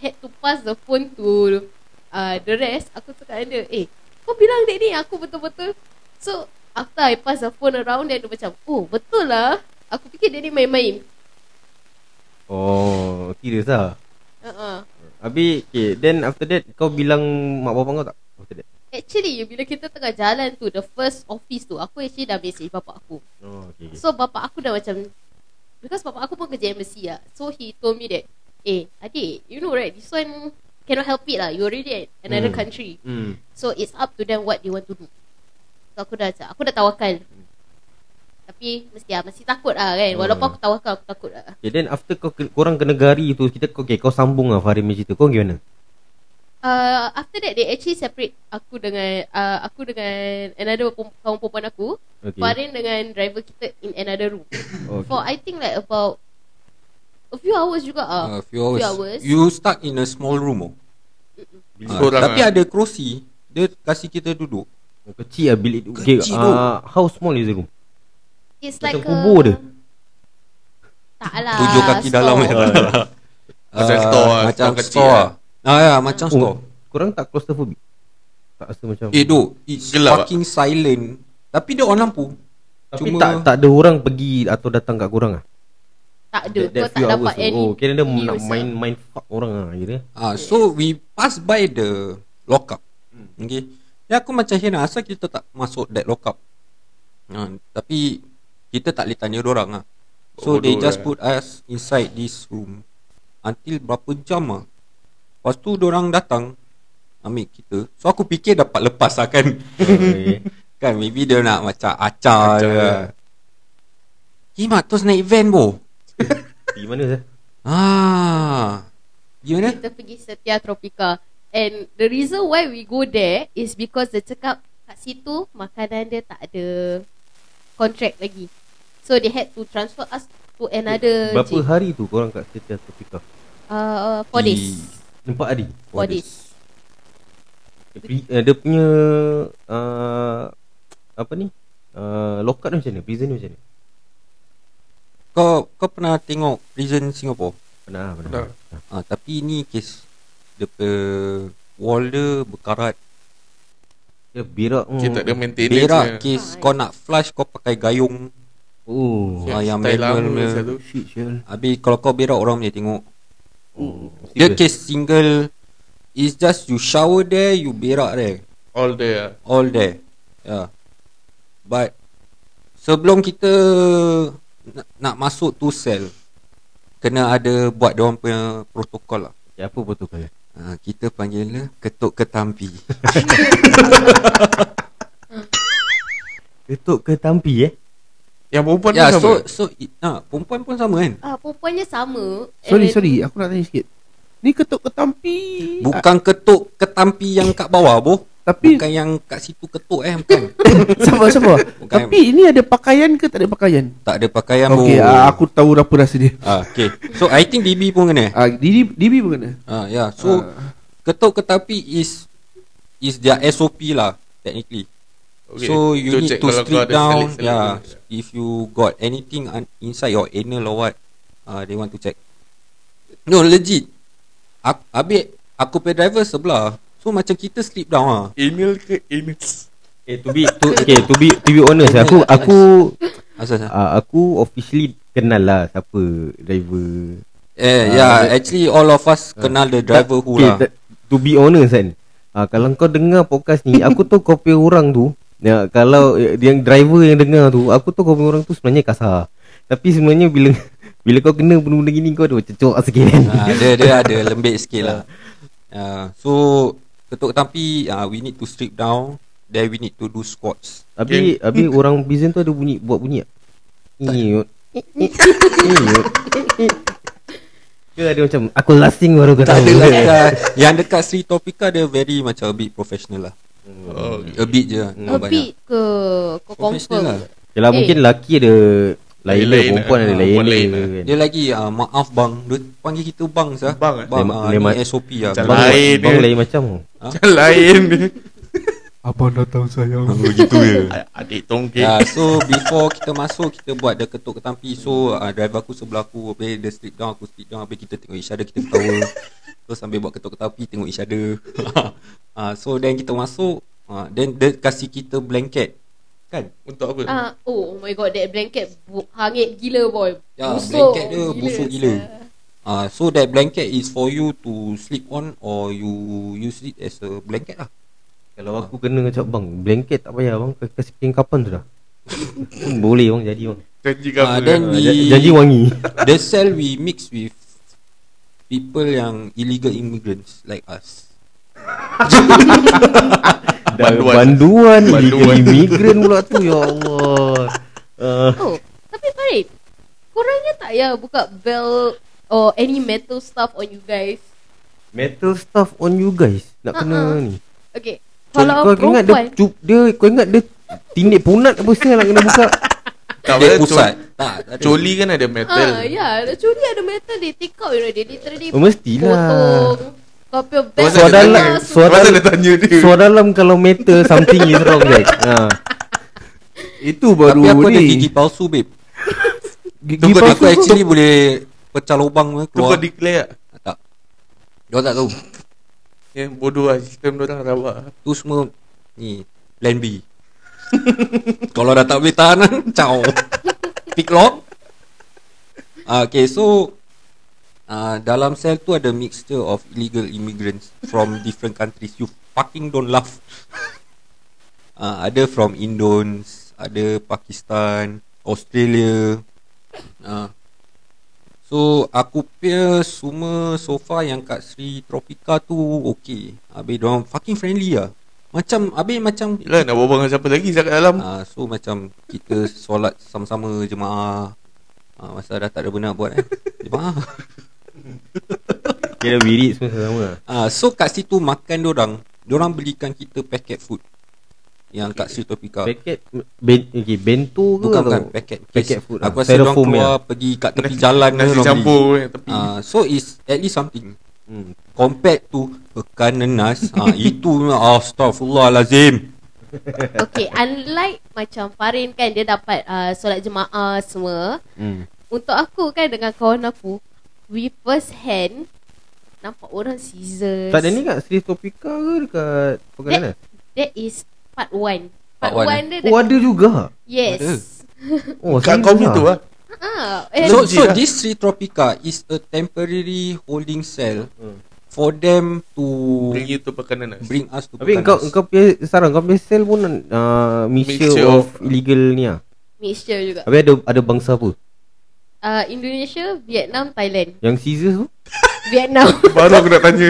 Had to pass the phone to uh, The rest Aku cakap dia Eh kau bilang dia ni Aku betul-betul. So After I pass the phone around Then dia macam Oh betul lah. Aku fikir dia ni main-main Oh Serius lah. Uh-uh. Habis okay, Then after that Kau bilang mak bapak kau tak? After that? Actually Bila kita tengah jalan tu The first office tu Aku actually dah message bapak aku. Oh okay. So bapak aku dah macam Because bapak aku pun kerja embassy lah. So he told me that Eh adik You know right This one Cannot help it lah. You already at another Hmm. country. Hmm. So it's up to them What they want to do. So aku dah Aku dah tawakal Tapi Mesti lah Masih takut lah kan Walaupun aku tawakal Aku takut lah Okay then after kau korang kena gari tu kita okay, kau sambung lah Farid punya cerita. Kau gimana? uh, After that They actually separate Aku dengan uh, Aku dengan Another pem- kawan perempuan aku Okay. Farin dengan driver kita In another room Okay. For I think like about A few hours juga uh, ah. few hours. Few hours. You stuck in a small room oh. Bilik Ah, seorang Tapi lah. ada kerusi Dia kasih kita duduk kecil lah bilik tu. Okay, Kecil uh, how small is the room? It's Macam like kubur a... dia? Tak lah Tujuh kaki store. dalam Macam Ah, store lah, Macam store kecil store lah. Ah ya macam store Korang tak claustrophobic? Tak rasa macam Eh duk It's Gelap fucking silent Tapi dia on lampu Tapi Cuma tak tak ada orang pergi atau datang kat korang ah. Tak ada That, that Kau tak dapat any Oh, kira dia nak lah. main main fuck orang ah kira. Ah, so we pass by the lockup. Hmm. Okay. Ya aku macam heran asal kita tak masuk that lockup. Ah, tapi kita tak boleh tanya orang ah. So Bodoh they just lah. put us inside this room until berapa jam ah. Lepas tu orang datang ambil kita. So aku fikir dapat lepas lah kan. Okay. kan maybe dia nak macam acar Acar je. lah. Kimak terus naik van bo. Pergi mana sah? Ah. Gimana? Kita pergi Setia Tropika And the reason why we go there Is because dia cakap Kat situ Makanan dia tak ada Contract lagi So they had to transfer us To another Berapa gym. hari tu korang kat Setia Tropika? uh, Four days Empat hari. Four days Pri- uh, dia punya uh, apa ni? Uh, lock up dia macam mana? Prison dia macam mana? Kau kau pernah tengok prison Singapore? Pernah, pernah. Pernah. Ah, tapi ni kes dia pe wall dia berkarat. Dia berak. Kita tak ada maintenance Berak kes Ah, kau nak flush kau pakai gayung. Oh. Ah, yang manual lama punya. satu. Shit, Syal. Habis kalau kau berak orang boleh tengok. Oh. Dia serious? kes single is just you shower there, you berak there. All there. All there. Yeah. But sebelum kita nak, nak masuk tu cell kena ada buat dia orang punya protokol lah. Ya, apa protokol dia? Ha, kita panggil dia ketuk ketampi. Ketuk ke tampi eh? Yang perempuan ya, pun so sama. so i- ha, perempuan pun sama kan? Ah, Perempuannya sama. Sorry sorry Aku nak tanya sikit. Ni ketuk ketampi. Bukan ketuk ketampi yang kat bawah boh. Tapi Bukan yang kat situ ketuk eh Bukan. Sabar sabar Bukan. Tapi ini ada pakaian ke tak ada pakaian? Tak ada pakaian Okay pun ah, Aku tahu apa rasa dia. Ah, Okay So I think DB pun kena. Ah, Didi, Didi pun kena? Ah, Ya. Yeah. So Ketuk ketapi is Is their SOP lah Technically Okay, So you to need check to strip down selek-selek Yeah tu. If you got anything un- Inside your anal or what uh, They want to check No legit Aku, Habis Aku pay driver sebelah So macam kita slip down lah Email ke anus Eh to be to, okay to be to be honest aku aku Asal asal uh, aku officially kenal lah siapa driver. Eh, Ah, yeah, that- actually all of us kenal the driver who okay, lah. that- to be honest kan. Uh, kalau kau dengar podcast ni, aku tahu kau punya orang tu Ya, kalau eh, yang driver yang dengar tu, aku tahu kau punya orang tu sebenarnya kasar. Tapi sebenarnya bila bila kau kena benda-benda gini kau ada macam cocok sikit kan. Ha, dia dia ada lembik sikit lah. Uh, so ketuk tampi uh, we need to strip down then we need to do squats. Habis habis orang Bizen tu ada bunyi buat bunyi tak? Iut. Iut. Ke ada macam aku lasting baru kau Tak tahu. ada lah dekat, yang dekat Sri Topika dia very macam a bit professional lah. Oh, A bit je. A tak banyak. bit ke Kau confirm lah. Yalah Eh. mungkin lelaki ada lain lah perempuan ada Ah, lain lain lah lah. kan. Dia lagi uh, maaf bang Dia panggil kita bang sah Bang, eh? Bang Lain- uh, lain SOP lah Macam Bang. lain Bang dia. lain macam Macam lain dia. Abang datang sayang Begitu je Adik tongkek Ya, so before kita masuk kita buat the ketuk ketampi. So uh, driver aku sebelah aku, habis dia strip down, aku strip down, habis kita tengok each other, kita ketawa. Terus sambil buat ketuk ketampi tengok each other. uh, so then kita masuk, uh, then dia kasih kita blanket. Kan? Untuk apa? Ah, oh, oh my god, that blanket bu- hangit gila boy. Ya, blanket dia busuk gila. Uh, so that blanket is for you to sleep on or you use it as a blanket lah. Kalau aku kena cakap bang Blanket tak payah bang Kau Kasih kain kapan tu dah Boleh bang jadi bang Janji Ah, cover then kan? we- Ja- Janji wangi The cell we mix with people yang illegal immigrants like us. Banduan. Banduan Illegal Banduan. immigrant pula tu Ya Allah uh, Oh, tapi Farid, korangnya tak ya buka belt or any metal stuff on you guys? Metal stuff on you guys Nak kena Uh-uh. ni Okay, kalau kau ingat dia dia Kau ingat dia Tindik punat apa sih Nak kena buka Tak Dia boleh pusat. Tak, tak ada. Coli kan ada metal ah, ya, curi ada metal, they take out, you know, they literally Oh, mestilah. potong. Kau punya Suara dalam- suara dalam- dia tanya dia Suara dalam kalau metal Something is wrong guys ha. Itu baru Tapi aku ni ada gigi palsu babe. Gigi Tunggu palsu aku actually boleh pecah lubang tu Tu kau keluar. declare tak? Tak. Dia tak tahu. Ya bodoh lah Sistem orang rabak Tu semua ni plan B. Kalau dah tak boleh tahan Ciao. Pick lock. Uh, Okay so uh, Dalam sel tu ada mixture of illegal immigrants From different countries. You fucking don't laugh. Uh, Ada from Indons Ada Pakistan Australia. Uh, So aku punya semua so far yang kat Sri Tropika tu okay. Habis diorang fucking friendly lah Macam Habis macam Yelah nak berbual dengan siapa lagi Saya kat dalam Ah, so macam kita solat sama-sama jemaah. Ah, masa dah tak ada benda nak buat eh. Jemaah. Kira wirid semua sama Ah, so kat situ makan orang, orang belikan kita packet food. Yang kat Sri Topika. Paket ben, okay, Bento ke Bukan atau- bukan packet. Packet food Aku ah. rasa orang Styrofoam keluar ya? pergi kat tepi jalan Nasi campur Tepi Ah, so is at least something. Hmm. Compared to pekan nenas, ah, itu astagfirullahalazim. Okay, unlike macam Farin kan dia dapat uh, solat jemaah semua. Hmm. Untuk aku kan dengan kawan aku, we first hand nampak orang scissors. Tak ada ni kat Sri Topika ke dekat Pekana? That is part 1. Part Part one, 1 dia Oh ada juga Yes. Ada. Oh Kat kau tu lah Ah, eh, So, so this Sri Tropika is a temporary holding cell Hmm. for them to Bring you to pekanan bring us to Tapi Pekanas. kau kau punya sarang kau punya sel pun uh, mixture, Mixture of, of- illegal ni ah. mixture juga. Habis ada ada bangsa apa? Uh, Indonesia, Vietnam, Thailand. Yang scissors tu? Vietnam. Baru aku nak tanya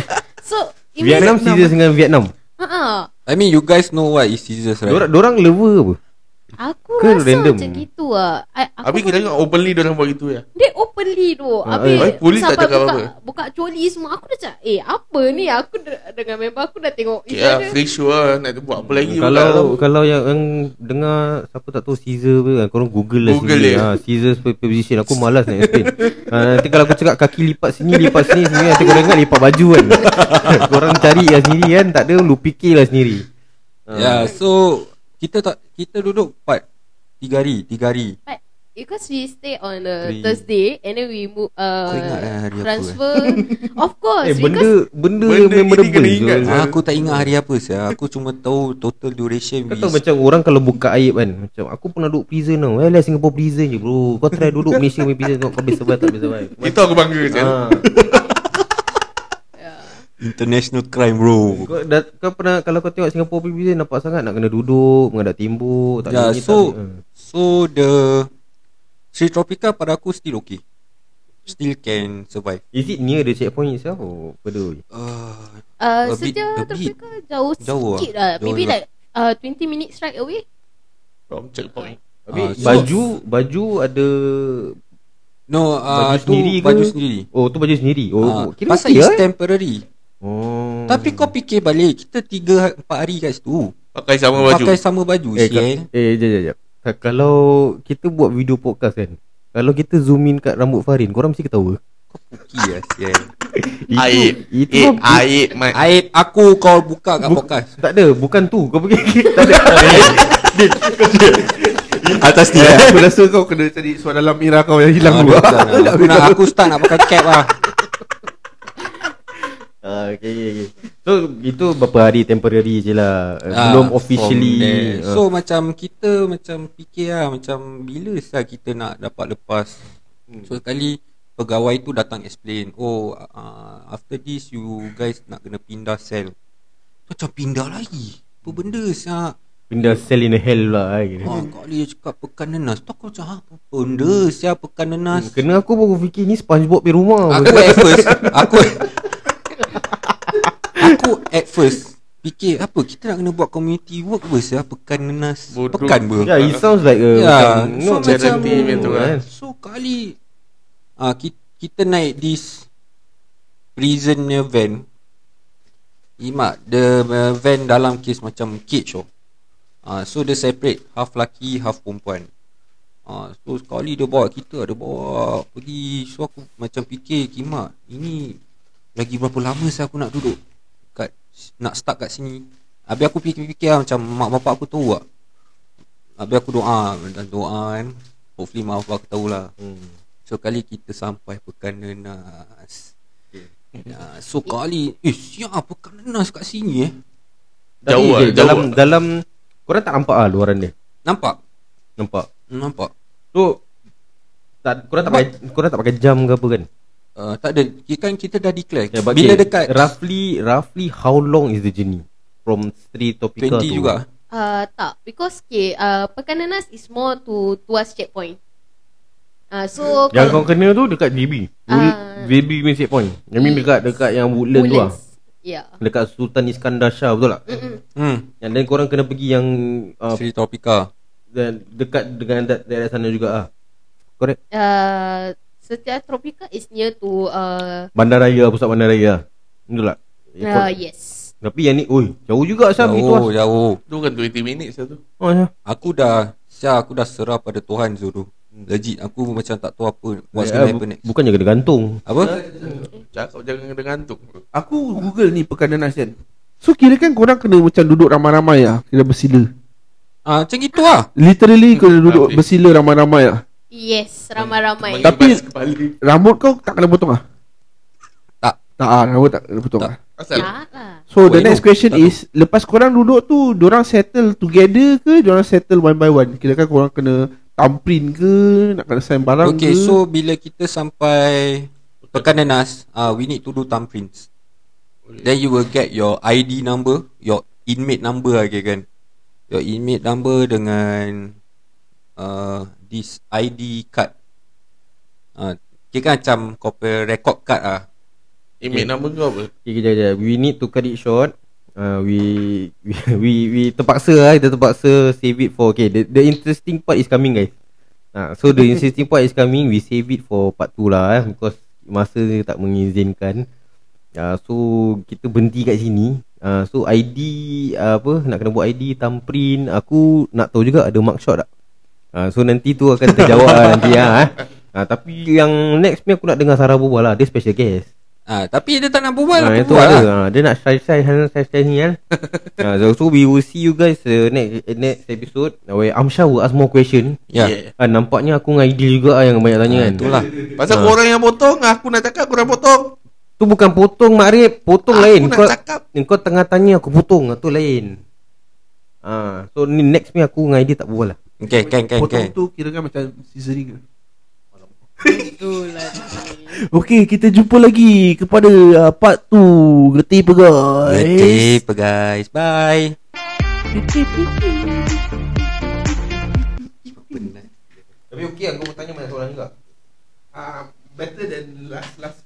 so, Vietnam scissors dengan Vietnam. Ha ah. I mean you guys know what is scissors right? Dorang dorang lover apa? Aku Ke rasa random? macam gitu lah I, aku Habis kira tengok openly Diorang buat gitu ya Dia openly tu Ah, Habis eh. Polis tak cakap buka, apa? buka coli semua Aku dah cakap Eh apa ni Aku de- dengan member aku dah tengok lah dia. Free show lah Nak buat apa lagi Kalau bukan? kalau yang, yang dengar siapa tak tahu Caesar ke kan korang Google lah Google dia. Ha, Caesar position aku malas nak explain. ha, nanti kalau aku cakap kaki lipat sini lipat sini sini nanti korang ingat lipat baju kan. korang cari lah sendiri kan tak ada lu fikirlah sendiri. Ya, yeah, so kita tak kita duduk part tiga hari, tiga hari. But Because we stay on a Three. Thursday And then we move uh, ingat lah hari apa, Transfer Of course Eh benda because benda, Benda gini memorable ingat. Ah, aku tak ingat hari apa saya. Aku cuma tahu total duration Kau we tahu macam orang kalau buka aib kan Macam aku pernah duduk prison tau Eh lah Singapore prison je bro Kau try duduk Malaysia punya prison Tengok kau boleh survive tak boleh survive Itu aku bangga je ha. international crime bro. kau, dah, kau pernah Kalau kau tengok Singapore prison Nampak sangat nak kena duduk Mengadap timbuk tak ni, so tak. Ha. so the Sri Tropica pada aku still okay. Still can survive. Is it near the checkpoint itself Or further away Uh, uh, A bit- Sejauh a bit. Tropika Jauh, Jauh sikit lah. lah Maybe Jauh like uh, 20 minutes ride away From checkpoint Habis Ah, so- baju Baju ada no, uh, Baju sendiri tu ke? baju sendiri. Oh tu baju sendiri Oh kira pasal okay it's lah, eh? temporary. Oh Tapi kau fikir balik, kita 3 4 hari kat situ. Pakai sama baju Pakai sama baju Eh, sial. ka- eh jap jap jap Ka- Kalau kita buat video podcast kan Kalau kita zoom in kat rambut Farin Korang mesti ketawa Puki lah sial. Itu, Aib Itu Eh apa- aib Mat Aib aku kau buka kat Bu- podcast. Tak ada Bukan tu Kau pergi Tak ada Atas Eh, aku rasa kau kena cari suara dalam Ira kau yang hilang dulu. Aku nak aku start nak pakai cap lah. Ah, okay, okay. So itu berapa hari temporary je lah. Uh, Ah, Belum from officially uh, So macam kita macam fikir lah Macam bila sah kita nak dapat lepas? So sekali pegawai tu datang explain Oh uh, after this you guys nak kena pindah sel. Macam pindah lagi? Apa benda sah? Pindah cell in a hell lah eh. Oh, kali dia cakap pekan nenas Tu aku macam ha, Apa benda siapa pekan nenas Kena aku baru fikir ni Spongebob punya rumah. Aku at first Aku Aku at first Fikir apa Kita nak kena buat community work ber sia Pekan nenas Bodoh. Pekan ber Ya, it sounds like a Ya macam, So no, macam charity event tu kan. So kali ah kita, kita naik this Prison punya van Imak The uh, van dalam kes macam cage oh. Ah, so dia separate half laki half perempuan. Ah, so sekali dia bawa kita ada bawa pergi so aku macam fikir kimak ini lagi berapa lama saya aku nak duduk nak start kat sini. Habis aku fikir-fikir lah, macam mak bapak aku tahu tak. Habis aku doa dan doa kan. Hopefully mak bapak aku tahulah. Hmm. So kali kita sampai pekan nenas. Ya, so kali eh siap pekan nenas kat sini eh. Jauh je, lah, dalam jauh lah. dalam korang tak nampak ah luaran dia. Nampak? Nampak. Nampak. So tak korang tak pakai korang tak pakai jam ke apa kan? Uh, tak ada kan kita dah declare Yeah, but Bila okay, dekat roughly roughly how long is the journey from Street Topica 20 tu? juga Uh, tak Because okay, uh, Pekan Nenas is more to Tuas checkpoint uh, So Yang kau kena tu dekat JB. Ah. JB punya checkpoint. Yang mean dekat dekat yang Woodland tu lah. Yeah Dekat Sultan Iskandar Shah betul tak? Mm-mm. Hmm Yang then korang kena pergi yang uh, Sri Tropica dan dekat dengan da- daerah sana juga ah. Correct. uh, Setiap Tropika is near to uh, Bandaraya pusat bandaraya. Betul tak? Ya, uh, Yes Tapi yang ni oi, jauh juga Syah pergi Jauh tuas. jauh Tu kan 20 minit satu Oh, Syah. Aku dah Syah aku dah serah pada Tuhan Zul Legit aku macam tak tahu apa What's Eh, gonna bu- happen next Bukannya kena gantung. Apa? Cakap jangan kena gantung Aku google ni pekan nenas kan. So kira kan korang kena macam duduk ramai-ramai lah Kira bersila Ah, macam gitu lah Literally kena duduk Habis. bersila ramai-ramai lah Yes Ramai-ramai. Tapi- Rambut kau tak kena potong lah Tak. Tak ah, rambut tak kena potong Tak. lah Asal? Tak lah. So Oh, the next know. question Tak is Lepas korang duduk tu Diorang settle together ke Diorang settle one by one? Kira kan korang kena Thumbprint ke Nak kena sign barang Okay ke? so bila kita sampai Pekan Nenas uh, We need to do thumbprints. Then you will get your ID number Your inmate number kira kan? Your inmate number dengan uh, This ID card. Uh, Kira kan macam Kau punya record card lah Email nama kau apa? Okay, kejap, kejap. We need to cut it short. uh, we, we we we terpaksa lah kita terpaksa save it for okay the, the interesting part is coming guys. Uh, so the interesting part is coming. We save it for part 2 lah eh, because masa dia tak mengizinkan. Uh, so kita berhenti kat sini. Uh, so ID uh, apa nak kena buat ID thumbprint aku nak tahu juga ada mugshot tak uh, so nanti tu akan terjawab lah nanti lah eh. uh, tapi yang next ni aku nak dengar Sarah berbual lah dia special guest Ah, tapi dia tak nak berbual Ah, apa itu ada. lah. Ah, dia nak shy-shy hal shy-shy ni kan. ah, so, so we will see you guys uh, next next episode where Amsha will ask more question. Ya. Yeah. Ah, nampaknya aku dengan Aidil juga ah, yang banyak tanya Ah, kan. itulah. Pasal Ha. korang yang potong Aku nak cakap korang potong Tu bukan potong Makrib, potong Aku lain. nak Kau cakap. kau tengah tanya aku potong, tu lain. Ah, so ni next ni aku dengan Aidil tak berbual lah. Okay, kan, kan, Potong kan. tu kira kan macam scissoring ke? Itulah Okey, kita jumpa lagi kepada uh, part 2 Getih Peguys. Okay, guys. Bye. Tapi okey aku bertanya banyak soalan juga. Uh, better than last last